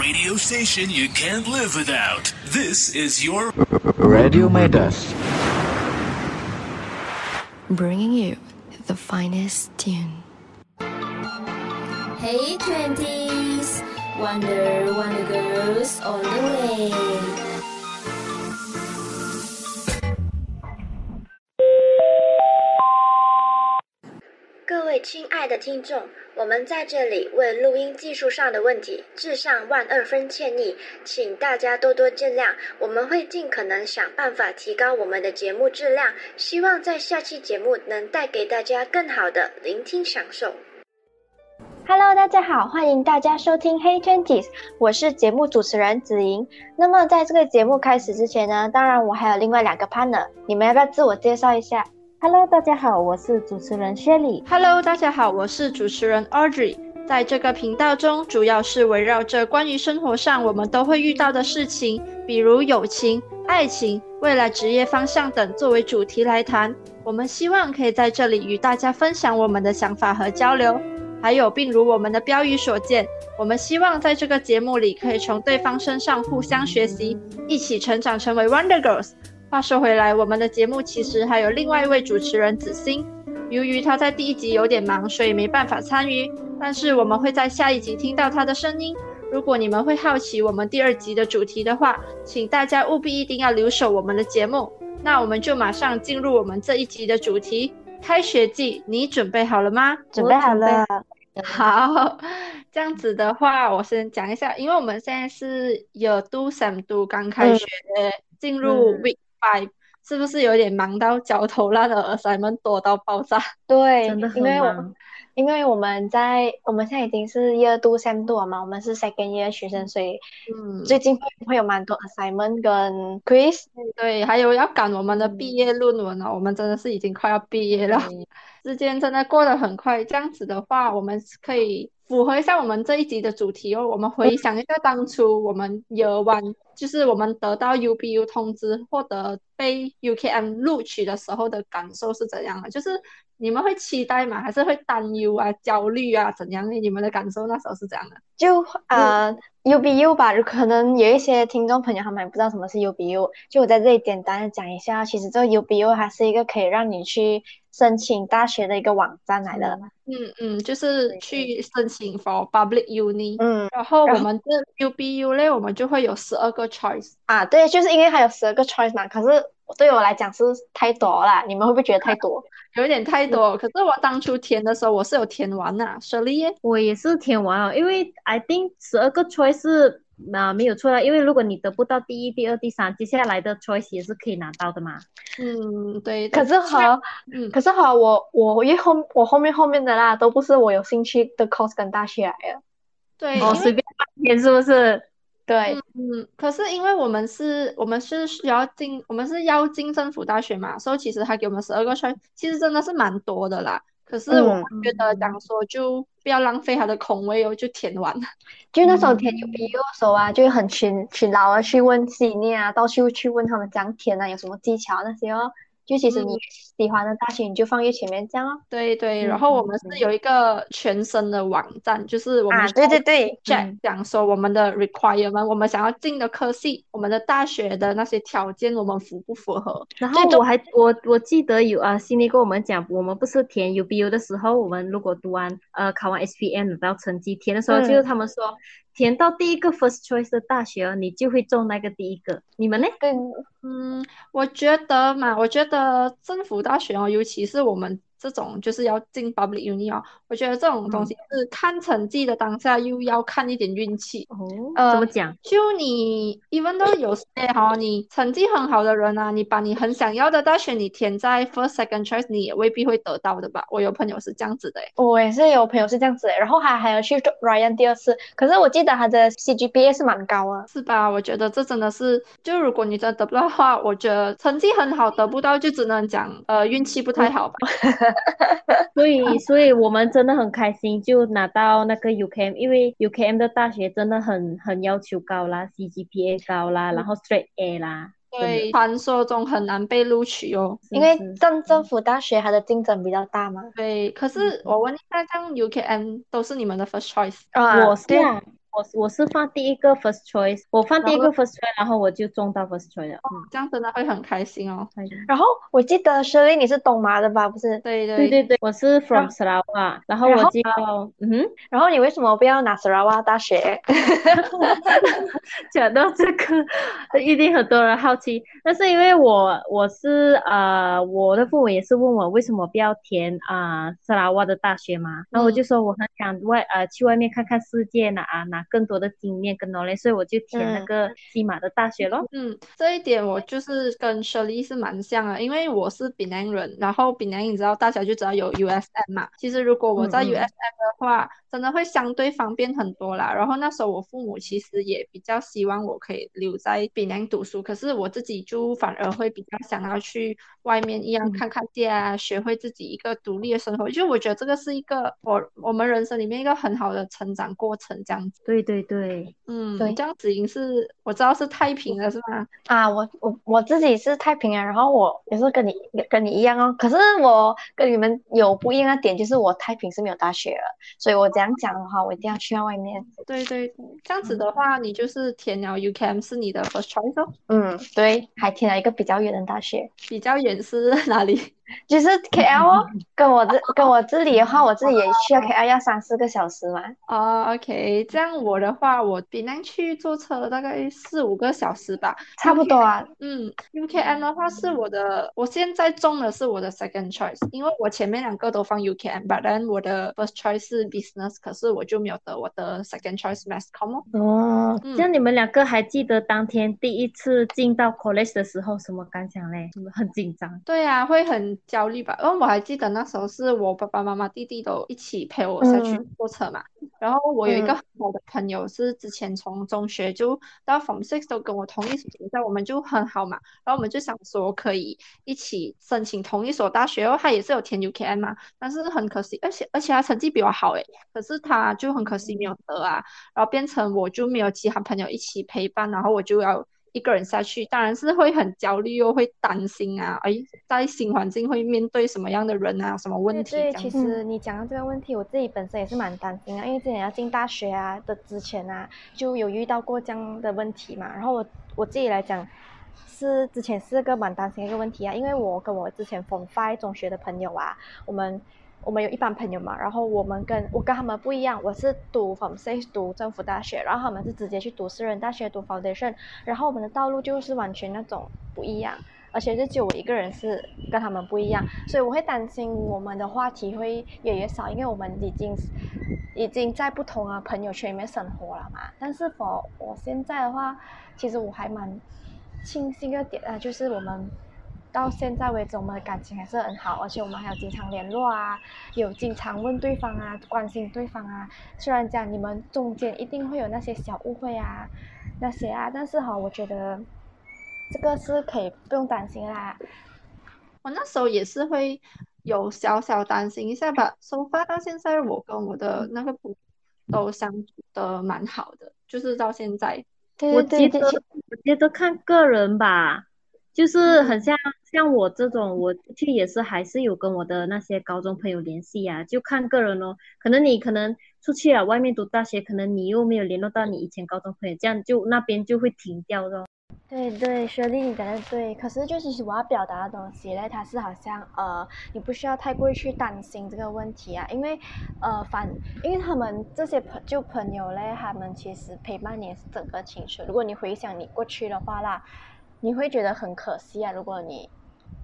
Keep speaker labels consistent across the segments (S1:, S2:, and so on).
S1: radio station you can't live without. This is your
S2: Radio Midas.
S3: bringing you the finest tune.
S4: Hey 20s, Wonder Wonder Girls on the way.
S5: 我们在这里为录音技术上的问题致上万二分歉意，请大家多多见谅。我们会尽可能想办法提高我们的节目质量，希望在下期节目能带给大家更好的聆听享受。Hello，大家好，欢迎大家收听《Hey Twenties 我是节目主持人子莹。那么在这个节目开始之前呢，当然我还有另外两个 partner，你们要不要自我介绍一下？
S6: Hello，大家好，我是主持人薛礼。
S7: Hello，大家好，我是主持人 Audrey。在这个频道中，主要是围绕着关于生活上我们都会遇到的事情，比如友情、爱情、未来职业方向等作为主题来谈。我们希望可以在这里与大家分享我们的想法和交流。还有，并如我们的标语所见，我们希望在这个节目里可以从对方身上互相学习，一起成长，成为 Wonder Girls。话说回来，我们的节目其实还有另外一位主持人子欣，由于他在第一集有点忙，所以没办法参与。但是我们会在下一集听到他的声音。如果你们会好奇我们第二集的主题的话，请大家务必一定要留守我们的节目。那我们就马上进入我们这一集的主题——开学季，你准备好了吗？
S5: 准备好了。
S7: 好，这样子的话，我先讲一下，因为我们现在是 Year Two Sem Two 刚开学，进入 Week Five，、是不是有点忙到焦头烂额，assignment 多到爆炸？
S5: 对，
S6: 真的很
S5: 因为我
S6: 们
S5: 因为我们在我们现在已经是 year two sem two 了嘛，我们是 second year 学生，所以
S7: 嗯，
S5: 最近会会有蛮多 assignment 跟 quiz。
S7: 对，还有要赶我们的毕业论文了，我们真的是已经快要毕业了，时间真的过得很快。这样子的话，我们可以符合一下我们这一集的主题哦。我们回想一下当初我们 Year One，就是我们得到 UBU 通知获得被 UKM 录取的时候的感受是怎样的？就是你们会期待吗？还是会担忧啊、焦虑啊？怎样？你们的感受那时候是怎样的？
S5: 就呃 UBU 吧，可能有一些听众朋友他们也不知道什么是 UBU，就我在这里简单的讲一下，其实这个 UBU 它是一个可以让你去申请大学的一个网站来的。
S7: 嗯嗯嗯，就是去申请 for public uni。
S5: 嗯
S7: 然后我们这 UBU 类，我们就会有十二个 choice。
S5: 啊，对，就是因为它有十二个 choice 嘛，可是对我来讲是太多了，你们会不会觉得太多？
S7: 有一点太多，可是我当初填的时候，我是有填完呐、舍利耶，
S6: 我也是填完了，因为 I think 十二个 choice 是啊、没有错啦，因为如果你得不到第一、第二、第三，接下来的 choice 也是可以拿到的嘛。
S7: 嗯，对。
S5: 可是好，
S7: 嗯，
S5: 可是好，我我因为后我后面后面的啦，都不是我有兴趣的 course 跟大学来的。
S7: 对，
S6: 哦，随便半天是不是？
S5: 对，
S7: 嗯，可是因为我们是，我们是需要进，我们是要进政府大学嘛，所以其实他给我们十二个 choice，其实真的是蛮多的啦。可是我们觉得讲说就不要浪费它的空位哦，就填完。
S5: 就那时候填 UBU 的时候啊，就很勤勤劳啊去问 senior 啊，到处去问他们怎样填啊，有什么技巧那些哦。就其实你喜欢的大学，你就放越前面这样哦。
S7: 对对，
S6: 嗯
S7: 然后我们
S6: 嗯
S7: 是有一个全身的网站，就是我们
S5: 啊，对对对
S7: ，check 讲说我们的 requirement，我们想要进的科系，我们的大学的那些条件，我们符不符合？
S6: 然后我还我我记得有啊，悉尼跟我们讲，我们不是填 UBU 的时候，我们如果读完呃考完 SPM 拿到成绩填的时候，
S5: 嗯
S6: 就是他们说填到第一个 first choice 的大学，你就会中那个第一个。你们呢？
S5: 对，
S7: 嗯，我觉得嘛，我觉得政府大学哦，尤其是我们这种就是要进 public uni 哦，我觉得这种东西是看成绩的当下，又要看一点运气。
S6: 哦，
S7: 呃
S6: 怎么讲？
S7: 就你，even though 有些哈，你成绩很好的人啊，你把你很想要的大学你填在 first second choice，你也未必会得到的吧？我有朋友是这样子的。
S5: 我也是有朋友是这样子的，然后还还有去 Ryan 第二次，可是我记得他的 CGPA 是蛮高啊。
S7: 是吧？我觉得这真的是，就如果你真的得不到的话，我觉得成绩很好得不到，就只能讲呃运气不太好吧。
S6: 所以，所以我们真的很开心，就拿到那个 UKM，因为 UKM 的大学真的很很要求高啦，CGPA 高啦，然后 Straight A 啦，
S7: 对，传说中很难被录取哦。
S5: 因为政政府大学它的竞争比较大嘛。
S7: 对，可是我问一下，像 UKM 都是你们的 first choice？
S5: 啊，对
S6: 我是啊，我我是放第一个 first choice，我放第一个 first choice，然后我就中到 first choice 了。嗯，
S7: 这样真的会很开心哦。
S8: 然后我记得 Shirley 你是东马的吧？不是？
S7: 对对
S6: 对对对，我是 from Sarawak，然后
S8: 然后
S6: 我就嗯哼，
S8: 然后你为什么不要拿 Sarawak 大学？
S6: 讲到这个，一定很多人好奇。但是因为我我是呃，我的父母也是问我为什么不要填啊萨拉瓦的大学嘛，然后我就说我很想外呃去外面看看世界，呢啊拿更多的经验跟 knowledge，所以我就填那个西马的大学咯。
S7: 嗯，这一点我就是跟 Shirley 是蛮像的，因为我是槟榔人，然后槟榔你知道大家就知道有 USM 嘛。其实如果我在 USM 的话，真的会相对方便很多啦。然后那时候我父母其实也比较希望我可以留在槟榔读书，可是我自己就反而会比较想要去外面一样
S6: 嗯
S7: 看看界啊，学会自己一个独立的生活。就我觉得这个是一个我我们人生里面一个很好的成长过程，这样子。
S6: 对对对，
S7: 嗯，
S8: 对
S7: 这样子莹是我知道是太平了，是吗？
S8: 啊，我我我自己是太平人，然后我也是跟你跟你一样哦。可是我跟你们有不一样的点，就是我太平是没有大学了，所以我这样讲的话，我一定要去到外面。
S7: 对对对，这样子的话，你就是填了 UCAM 是你的 first choice 哦，
S8: 嗯，对，还填了一个比较远的大学，
S7: 比较远是哪里？
S8: 就是 KL 哦。跟我这跟我这里的话，我自己也去到 KL 要三四个小时嘛。
S7: 哦，OK，这样我的话，我比那去坐车大概四五个小时吧。
S8: 差不多啊。
S7: 嗯，UKM 的话是我的，我现在中的是我的 second choice，因为我前面两个都放 UKM，but then 我的 first choice 是 business，可是我就没有得我的 second choice mass com 哦。
S8: 哦，
S7: 嗯
S6: 这样你们两个还记得当天第一次进到 college 的时候什么感想嘞？你们很紧张？
S7: 对啊、会很焦虑吧？因为我还记得那时候是我爸爸妈妈、弟弟都一起陪我下去
S8: 嗯
S7: 坐车嘛。然后我有一个
S8: 嗯
S7: 很好的朋友是之前从中学就到 Form Six 都跟我同一所学校，我们就很好嘛。然后我们就想说可以一起申请同一所大学然后。他也是有填 UKM 嘛，但是很可惜，而且而且他成绩比我好诶，可是他就很可惜没有得啊。然后变成我就没有其他朋友一起陪伴，然后我就要一个人下去，当然是会很焦虑又会担心啊，哎，在新环境会面对什么样的人啊，什么问
S5: 对对，
S7: 题这样
S5: 其实你讲到这个问题，我自己本身也是蛮担心啊，因为之前要进大学啊的之前啊，就有遇到过这样的问题嘛。然后我我自己来讲，是之前是个蛮担心的一个问题啊，因为我跟我之前 Form Five 中学的朋友啊，我们我们有一班朋友嘛，然后我们跟我跟他们不一样，我是读 Form Six 读政府大学，然后他们是直接去读私人大学读 Foundation，然后我们的道路就是完全那种不一样。而且就只有我一个人是跟他们不一样，所以我会担心我们的话题会越来越少，因为我们已经已经在不同的朋友圈里面生活了嘛。但是否我现在的话，其实我还蛮庆幸个点啊，就是我们到现在为止，我们的感情还是很好，而且我们还有经常联络啊，有经常问对方啊，关心对方啊。虽然讲你们中间一定会有那些小误会啊，那些啊，但是哈，我觉得。这个是可以不用担心啦。
S7: 我那时候也是会有小小担心一下吧。收发到现在，我跟我的那个朋友都相处的蛮好的，就是到现在。
S6: 我
S8: 对对对，
S6: 觉得我觉得看个人吧，就是很像像我这种，我其实也是还是有跟我的那些高中朋友联系啊，就看个人哦。可能你可能出去了外面读大学，可能你又没有联络到你以前高中朋友，这样就那边就会停掉咯。
S5: 对对，雪莉你讲的对。可是就其实我要表达的东西嘞，它是好像呃，你不需要太过于去担心这个问题啊，因为呃反，因为他们这些朋就朋友嘞，他们其实陪伴你是整个青春。如果你回想你过去的话啦，你会觉得很可惜啊。如果你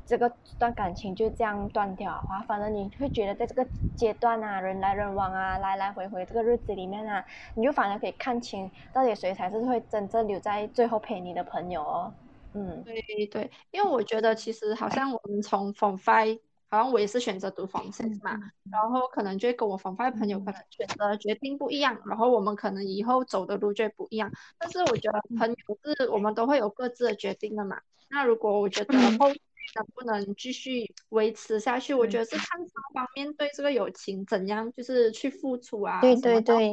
S5: 这个段感情就这样断掉的话，反正你会觉得在这个阶段啊，人来人往啊，来来回回这个日子里面啊，你就反而可以看清到底谁才是会真正留在最后陪你的朋友哦。嗯，
S7: 对对，因为我觉得其实好像我们从 Form Five，好像我也是选择读 Form Six 嘛，然后可能就跟我 Form Five 朋友可能选择决定不一样，然后我们可能以后走的路就不一样。但是我觉得朋友是我们都会有各自的决定的嘛。那如果我觉得后续能不能继续维持下去，我觉得是看双方面对这个友情怎样，就是去付出啊。
S8: 对对对，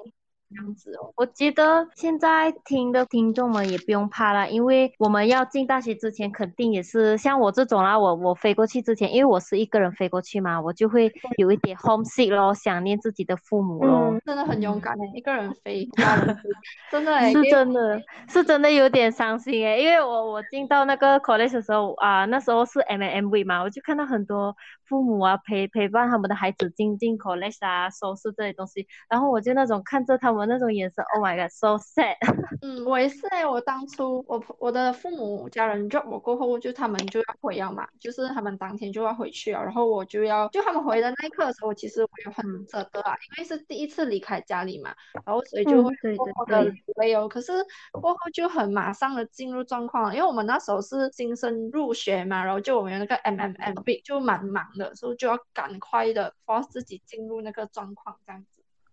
S7: 这样子哦。
S6: 我觉得现在听的听众们也不用怕啦，因为我们要进大学之前，肯定也是像我这种啦。我我飞过去之前，因为我是一个人飞过去嘛，我就会有一点 homesick 咯，想念自己的父母咯。
S5: 嗯
S7: 真的很勇敢诶，一个人飞，真的诶，
S6: 是真的，是真的有点伤心诶，因为我我进到那个 college 的时候啊，那时候是 M M V 嘛，我就看到很多父母啊陪陪伴他们的孩子进进 college 啊，收拾这些东西，然后我就那种看着他们那种眼神，Oh my god，so sad。
S7: 嗯，我也是诶，我当初我我的父母家人 drop 我过后，就他们就要回了嘛，就是他们当天就要回去了，然后我就要就他们回的那一刻的时候，其实我也很舍得啊，因为是第一次离开家里嘛，然后所以就
S6: 对对
S7: 默默的
S6: 对
S7: 流泪哦。可是过后就很马上的进入状况了，因为我们那时候是新生入学嘛，然后就我们有那个 MMMB 就蛮忙的，时候就要赶快的，for 自己进入那个状况这样。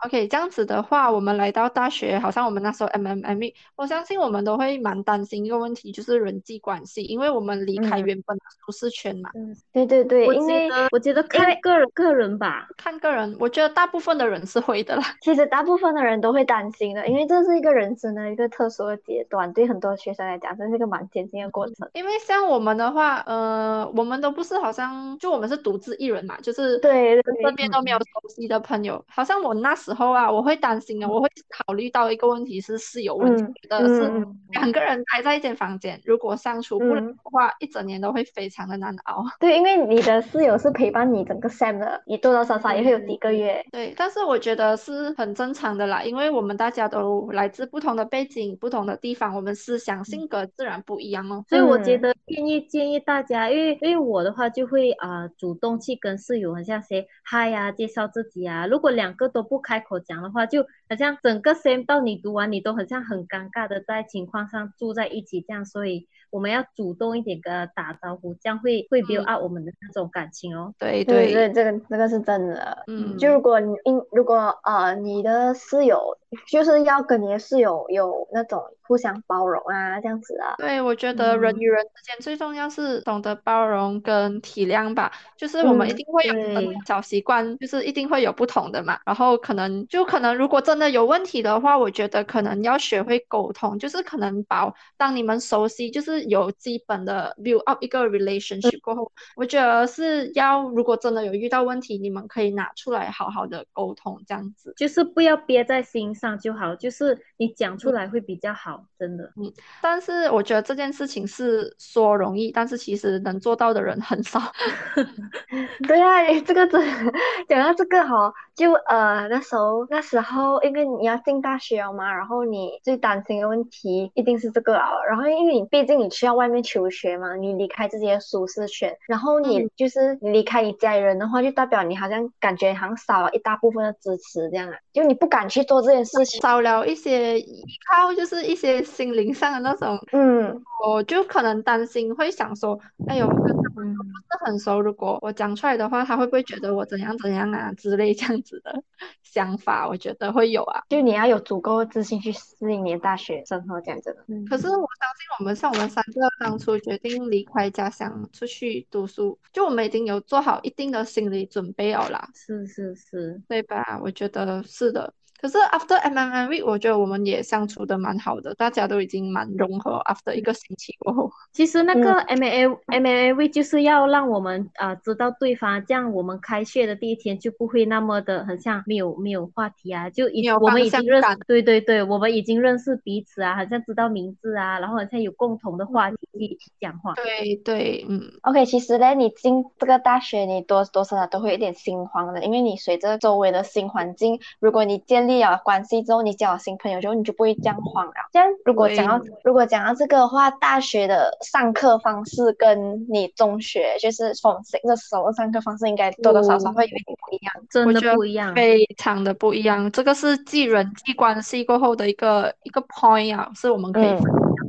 S7: OK，这样子的话，我们来到大学，好像我们那时候 MMM，我相信我们都会蛮担心一个问题，就是人际关系，因为我们离开
S5: 嗯
S7: 原本的舒适圈嘛。
S5: 嗯对对
S6: 对，
S5: 因为
S6: 得我觉得看个人个人吧，
S7: 看个人，我觉得大部分的人是会的啦。
S5: 其实大部分的人都会担心的，因为这是一个人生的一个特殊的阶段，对很多学生来讲，这是一个蛮艰辛的过程。
S7: 因为像我们的话，呃，我们都不是好像就我们是独自一人嘛，就是
S5: 对对
S7: 身边都没有熟悉的朋友。好像我那时候啊，我会担心啊，我会考虑到一个问题是室友问题，
S5: 嗯
S7: 觉得是两个人待在一间房间，如果相处不了
S5: 嗯
S7: 的话，一整年都会非常的难熬。
S5: 对，因为你的室友是陪伴你整个 sem 的，你多多少少也会有几个月。
S7: 对，但是我觉得是很正常的啦，因为我们大家都来自不同的背景、不同的地方，我们思想、性格自然不一样哦。
S6: 所以我觉
S5: 嗯
S6: 得建议建议大家，因为因为我的话就会啊、呃主动去跟室友很像谁嗨呀，介绍自己啊。如果两个都不开口讲的话，就好像整个 sem 到你读完，你都很像很尴尬的在情况上住在一起这样，所以我们要主动一点跟他打招呼，这样会会 build
S7: 嗯
S6: up 我们的那种感情哦。
S7: 对
S5: 对对，这个这个是真的。
S7: 嗯，
S5: 就如果你因如果呃你的室友就是要跟你的室友有那种互相包容啊，这样子啊，
S7: 对，我觉得人
S6: 嗯
S7: 与人之间最重要是懂得包容跟体谅吧。就是我们一
S5: 嗯
S7: 定会有小习惯，就是一定会有不同的嘛。然后可能就可能如果真的有问题的话，我觉得可能要学会沟通，就是可能把当你们熟悉，就是有基本的 build up 一个 relationship 过后，我觉得是要如果真的有遇到问题，你们可以拿出来好好的沟通，这样子。
S6: 就是不要憋在心上就好，就是你讲出来会比较好，真的。
S7: 嗯但是我觉得这件事情是说容易，但是其实能做到的人很少。
S5: 对啊，这个真讲到这个哈，就呃那时候那时候因为你要进大学了嘛，然后你最担心的问题一定是这个啊，然后因为你毕竟你去到外面求学嘛，你离开自己的舒适圈，然后你
S7: 嗯
S5: 就是你离开你家里人的话，就代表你好像感觉好像少了一大部分的支持这样啊，就你不敢去做这件事情。
S7: 少了一些依靠，就是一些心灵上的那种，
S5: 嗯，
S7: 我就可能担心会想说，哎呦，我跟他们不是很熟，如果我讲出来的话，他会不会觉得我怎样怎样啊之类这样子的想法，我觉得会有啊。
S5: 就你要有足够的自信去适应你的大学生活，这样子的。
S7: 可是我相信我们像我们三个当初决定离开家乡出去读书，就我们已经有做好一定的心理准备了啦。
S6: 是是是，
S7: 对吧？我觉得是的。可是 after MMM week，我觉得我们也相处的蛮好的，大家都已经蛮融合。after 一个星期过后，
S6: 其实那个
S5: 嗯
S6: M A M A V 就是要让我们呃知道对方，这样我们开学的第一天就不会那么的很像没有没有话题啊，就已
S7: 没有
S6: 我们已经认识，对对对，我们已经认识彼此啊，好像知道名字啊，然后好像有共同的话题去去讲话。
S7: 对对，嗯
S5: ，OK，其实呢，你进这个大学，你多多少少都会有点心慌的，因为你随着周围的新环境，如果你建立了关系之后，你交了新朋友之后，你就不会这样慌了。这样，如果讲到如果讲到这个的话，大学的上课方式跟你中学就是从那时候上课方式，应该多多少少会有一点不一样。
S6: 真的不一样。
S7: 非常的不一样。这个是继人际关系过后的一个一个 point 啊，是我们可以
S5: 嗯。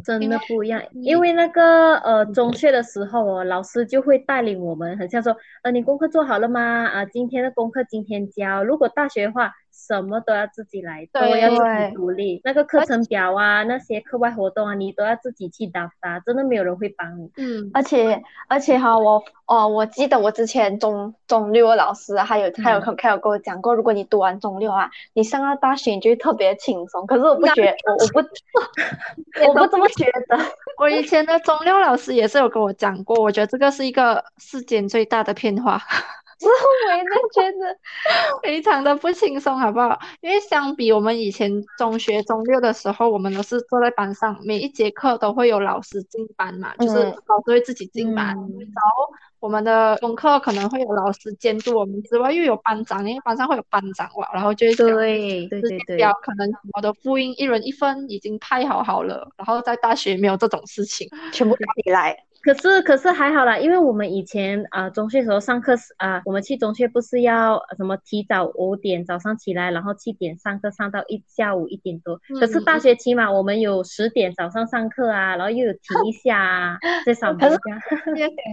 S6: 真的不一样，因为那个呃中学的时候哦，老师就会带领我们，很像说，呃，你功课做好了吗？啊，今天的功课今天交。如果大学的话，什么都要自己来，都要自己独立。那个课程表啊，那些课外活动啊，你都要自己去打发，真的没有人会帮你。
S7: 嗯，
S5: 而且而且哈，我哦，我记得我之前中中六的老师啊还有还有
S6: 嗯
S5: 还有跟我讲过，如果你读完中六啊，你上到大学你就会特别轻松。可是我不觉 得，我我不 我不这么觉得。
S7: 我以前的中六老师也是有跟我讲过，我觉得这个是一个世间最大的骗话。
S5: 之后我也觉得。
S7: 非常的不轻松，好不好？因为相比我们以前中学中六的时候，我们都是坐在班上，每一节课都会有老师进班嘛，就是
S5: 嗯
S7: 老师会自己进班，
S6: 嗯
S7: 然后我们的功课可能会有老师监督我们之外，又有班长，因为班上会有班长嘛，然后就会讲
S6: 对对对对
S7: 表可能我的复印一人一份已经派好好了，然后在大学没有这种事情。
S5: 全部自己来。
S6: 可是可是还好啦，因为我们以前啊、呃中学的时候上课是啊、我们去中学不是要呃什么提早五点早上起来，然后七点上课上到一下午一点多。可是大学起码，我们有十点早上上课啊，然后又有停一下啊，在上班
S5: 可是。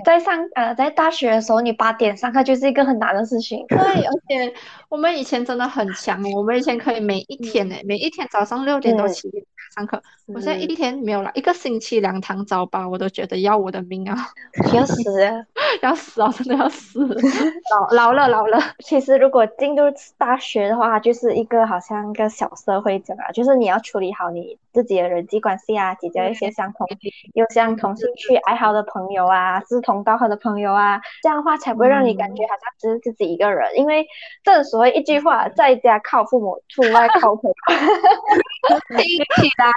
S5: 在上呃在大学的时候，你八点上课就是一个很难的事情。
S7: 对，而且我们以前真的很强哦，我们以前可以每一天诶，每一天早上六点多
S5: 嗯
S7: 起上课。我现在一天没有了，一个星期两堂早八，我都觉得要我的命啊，
S5: 要死了。
S7: 要死啊，真的要死，老老了老了。
S5: 其实如果进入大学的话，就是一个好像一个小社会这样啊，就是你要处理好你自己的人际关系啊，结交一些相同又相同兴趣爱好的朋友啊，志同道合的朋友啊，这样的话才不会让你感觉好像只是自己一个人。因为正所谓一句话，在家靠父母，出外靠朋友。
S7: 听起来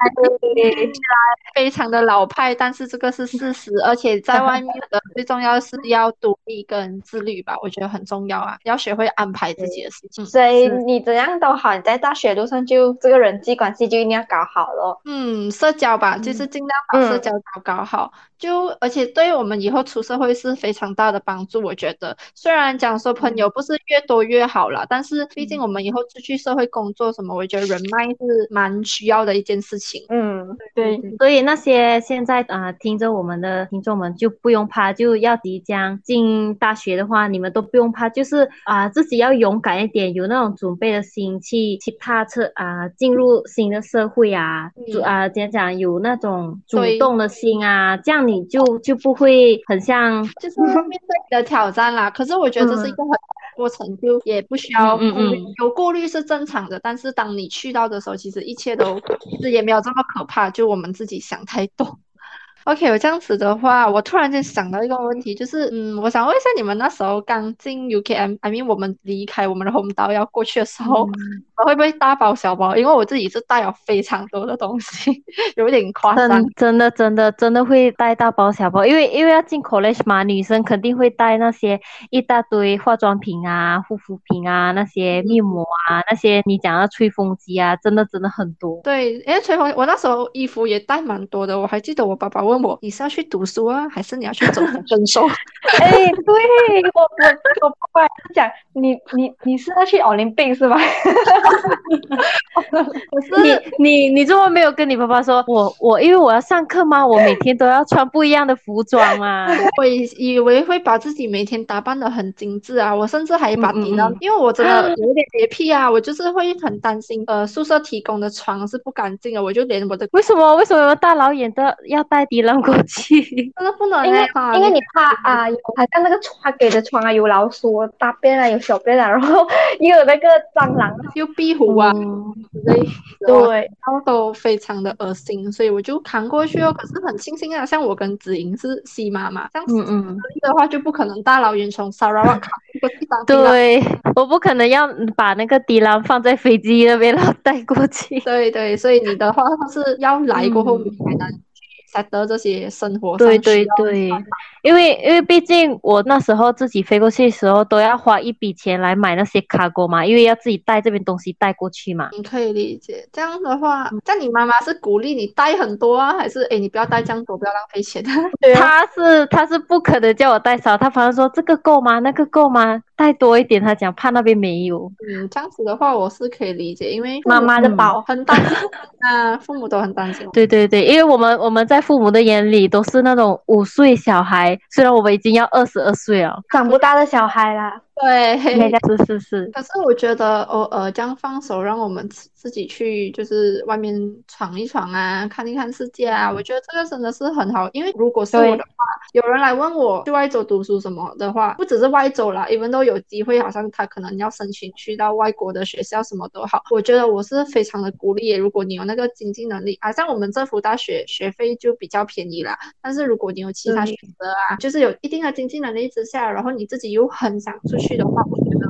S7: 听起来非常的老派，但是这个是事实，而且在外面的最重要是要独立跟自律吧，我觉得很重要啊，要学会安排自己的事情。
S5: 所以你怎样都好，你在大学路上就这个人际关系就一定要搞好咯。
S7: 嗯，社交吧，就是尽量把社
S5: 嗯
S7: 交搞搞好，就而且对我们以后出社会是非常大的帮助。我觉得，虽然讲说朋友不是越多越好啦，但是毕竟我们以后出去社会工作什么，我觉得人脉是蛮需要的一件事情。
S5: 嗯，
S6: 对，所以那些现在啊、呃听着我们的听众们就不用怕，就要即将进大学的话，你们都不用怕，就是啊、自己要勇敢一点，有那种准备的心去去踏测啊、进入新的社会啊，主
S7: 嗯
S6: 啊怎样讲有那种主动的心啊，这样你就就不会很像
S7: 就是面对你的挑战啦。可是我觉得这是一个很过程，就也不需要顾
S6: 嗯
S7: 有顾虑是正常的。但是当你去到的时候，其实一切都其实也没有这么可怕，就我们自己想太多。OK，我这样子的话，我突然间想到一个问题，就是，嗯，我想问一下，你们那时候刚进 UKM，I mean 我们离开我们的 home 岛要过去的时候，
S6: 嗯
S7: 会不会大包小包？因为我自己是带了非常多的东西，有点夸张。
S6: 真真的真的真的会带大包小包，因为因为要进 college 嘛，女生肯定会带那些一大堆化妆品啊、护肤品啊、那些面膜啊、那些你讲的吹风机啊，真的真的很多。
S7: 对，因为吹风，我那时候衣服也带蛮多的。我还记得我爸爸问我，你是要去读书啊，还是你要去走分手？
S5: 哎，对我我我爸爸讲你你你是要去奥林匹克是吧？
S6: 你你你怎么没有跟你爸爸说，我我因为我要上课嘛，我每天都要穿不一样的服装啊。
S7: 我以以为会把自己每天打扮的很精致啊，我甚至还把
S6: 嗯嗯
S7: 底料，
S6: 嗯
S7: 因为我真的有点洁癖啊，我就是会很担心，呃，宿舍提供的床是不干净的，我就连我的
S6: 为什么为什么大老远的要带迪浪过去？
S7: 真的不能
S5: 因为因为你怕啊，有好像那个床给的床啊，有老鼠大便啊，有小便啊，然后又有那个蟑螂啊。
S7: 又壁虎啊
S6: 嗯
S7: 之类的，
S5: 对，
S7: 然后都非常的恶心，所以我就扛过去哦。可是很庆幸啊，像我跟子莹是西妈嘛，这样子
S6: 嗯嗯。
S7: 的话就不可能大老远从沙拉瓦扛过去当地啦。
S6: 对，我不可能要把那个迪兰放在飞机那边然后带过去。
S7: 对对，所以你的话是要来过后，才能去 set 这些生活
S6: 对对对，因为因为毕竟我那时候自己飞过去的时候，都要花一笔钱来买那些卡狗嘛，因为要自己带这边东西带过去嘛。
S7: 你可以理解。这样的话，像你妈妈是鼓励你带很多啊，还是诶你不要带这样多，不要浪费钱？
S5: 对啊，
S6: 他是他是不可能叫我带少，他反而说这个够吗？那个够吗？带多一点，他讲怕那边没有。
S7: 嗯，这样子的话我是可以理解，因为
S5: 妈妈的宝
S7: 很担心啊，父母都很担心。
S6: 对对对，因为我们我们在父母的眼里都是那种五岁小孩，虽然我们已经要二十二岁了，
S5: 长不大的小孩啦。
S7: 对，
S6: 是是是。
S7: 可是我觉得偶尔这样放手，让我们自自己去就是外面闯一闯啊，看一看世界啊，我觉得这个真的是很好。因为如果是我的话，有人来问我去外州读书什么的话，不只是外州啦，你们都有机会，好像他可能要申请去到外国的学校，什么都好。我觉得我是非常的鼓励，如果你有那个经济能力，好像我们政府大学学费就比较便宜啦。但是如果你有其他选择啊，就是有一定的经济能力之下，然后你自己又很想出。去的话，我觉得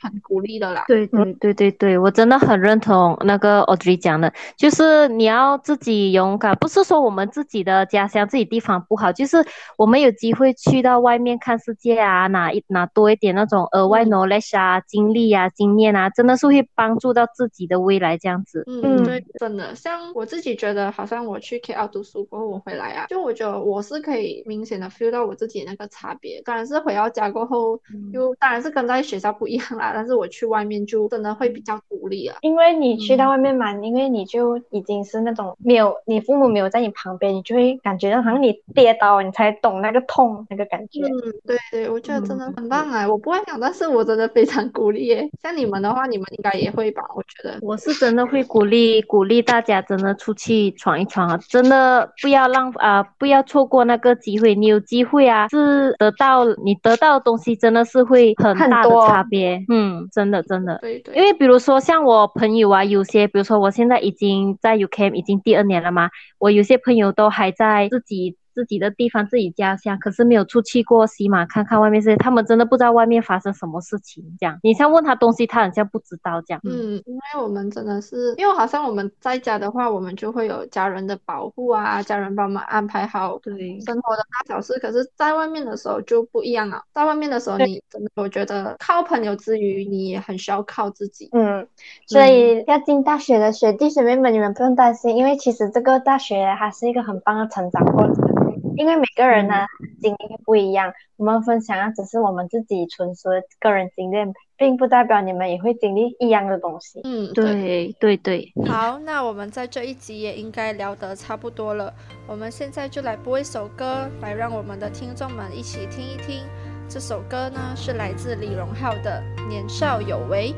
S7: 很鼓励的啦。
S6: 对对对对对，我真的很认同那个 Audrey 讲的，就是你要自己勇敢，不是说我们自己的家乡、自己地方不好，就是我们有机会去到外面看世界啊，拿一拿多一点那种额外 knowledge 啊、经历啊、经验啊，真的是会帮助到自己的未来这样子。
S7: 嗯，对，真的，像我自己觉得，好像我去 KL 读书过后，我回来啊，就我觉得我是可以明显的 feel 到我自己那个差别。当然是回到家过后，就当然是跟在学校不一样啦，但是我去外面就真的会比较独立啊，
S5: 因为你去到外面嘛，因为你就已经是那种没有你父母没有在你旁边，你就会感觉到好像你跌倒，你才懂那个痛那个感觉。
S7: 嗯，对对，我觉得真的很棒啊！我不会讲，但是我真的非常鼓励耶。像你们的话，你们应该也会吧？我觉得
S6: 我是真的会鼓励鼓励大家，真的出去闯一闯啊！真的不要让啊，不要错过那个机会。你有机会啊，是得到你得到的东西，真的是会很大的差别。嗯，真的真的。
S7: 对对。
S6: 因为比如说像我朋友啊，有些比如说我现在已经在 UK 已经第二年了嘛，我有些朋友都还在自己。自己的地方，自己家乡，可是没有出去过西马看看外面世界，他们真的不知道外面发生什么事情。这样，你像问他东西，他好像不知道这样。
S7: 嗯，因为我们真的是，因为好像我们在家的话，我们就会有家人的保护啊，家人帮忙安排好
S6: 对
S7: 生活的大小事。可是，在外面的时候就不一样了，在外面的时候，你真的我觉得靠朋友之余，你也很需要靠自己。
S5: 嗯，所以要进大学的学弟学妹们，你们不用担心，因为其实这个大学它是一个很棒的成长过程。因为每个人呢经历不一样，我们分享的只是我们自己纯属的个人经验，并不代表你们也会经历一样的东西。
S7: 嗯，
S6: 对对对。
S7: 好，那我们在这一集也应该聊得差不多了，我们现在就来播一首歌，来让我们的听众们一起听一听。这首歌呢是来自李荣浩的《年少有为》。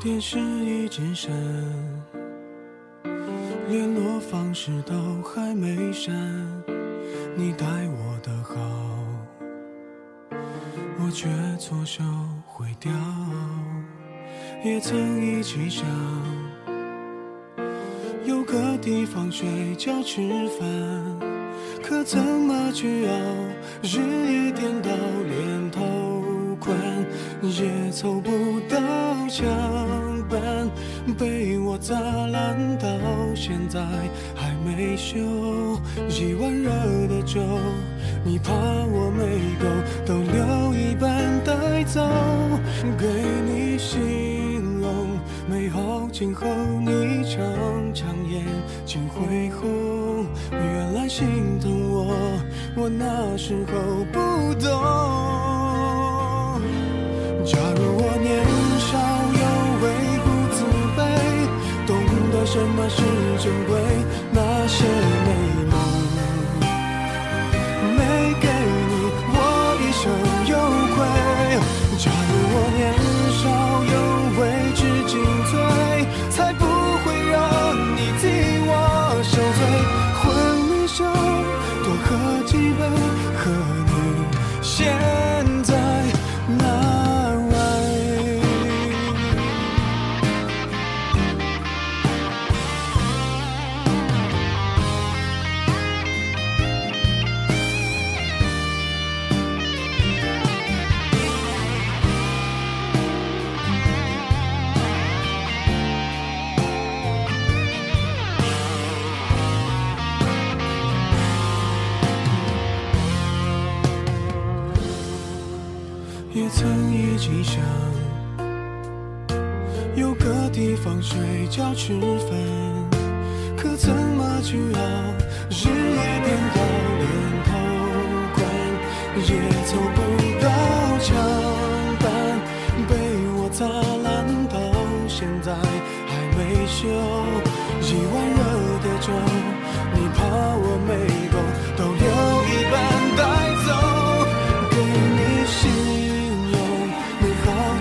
S9: 电视已经删，联络方式都还没删。你待我的好，我却错手毁掉。也曾一起想，有个地方睡觉吃饭，可怎么去熬？日夜颠倒，连头也凑不到墙板，被我砸烂到现在还没修。一碗热的粥，你怕我没够，都留一半带走，给你形容美好今后，你常常眼睛会红。原来心疼我，我那时候不懂。什么是珍贵，那些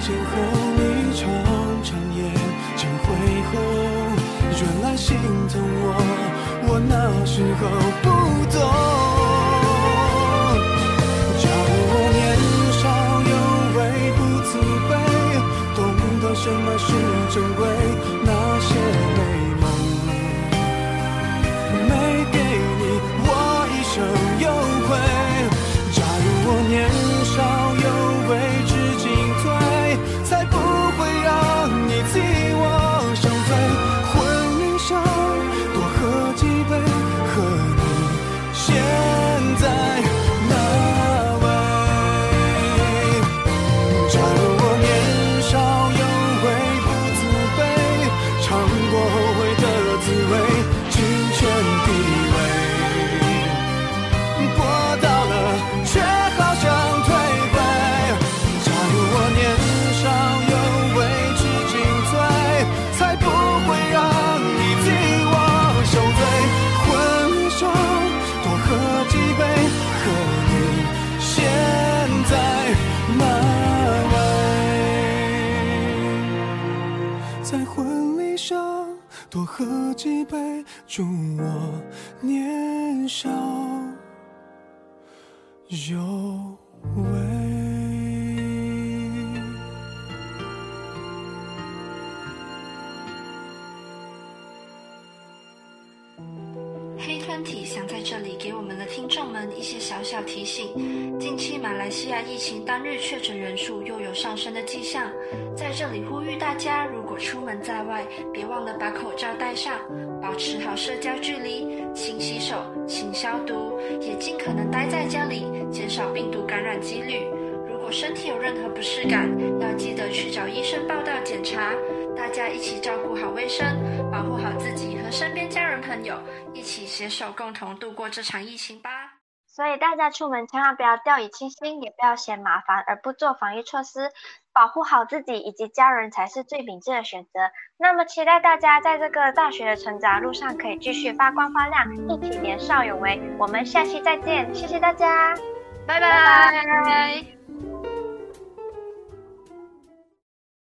S9: 好前后，你常常眼睛恢宏。原来心疼我，我那时候不的祝我年少有
S7: 一些小小提醒：近期马来西亚疫情单日确诊人数又有上升的迹象，在这里呼吁大家，如果出门在外，别忘了把口罩戴上，保持好社交距离，勤洗手，勤消毒，也尽可能待在家里，减少病毒感染几率。如果身体有任何不适感，要记得去找医生报到检查。大家一起照顾好卫生，保护好自己和身边家人朋友，一起携手共同度过这场疫情吧。
S5: 所以大家出门千万不要掉以轻心，也不要嫌麻烦而不做防疫措施，保护好自己以及家人才是最明智的选择。那么期待大家在这个大学的成长路上可以继续发光发亮，一起年少有为。我们下期再见，谢谢大家，
S7: 拜拜。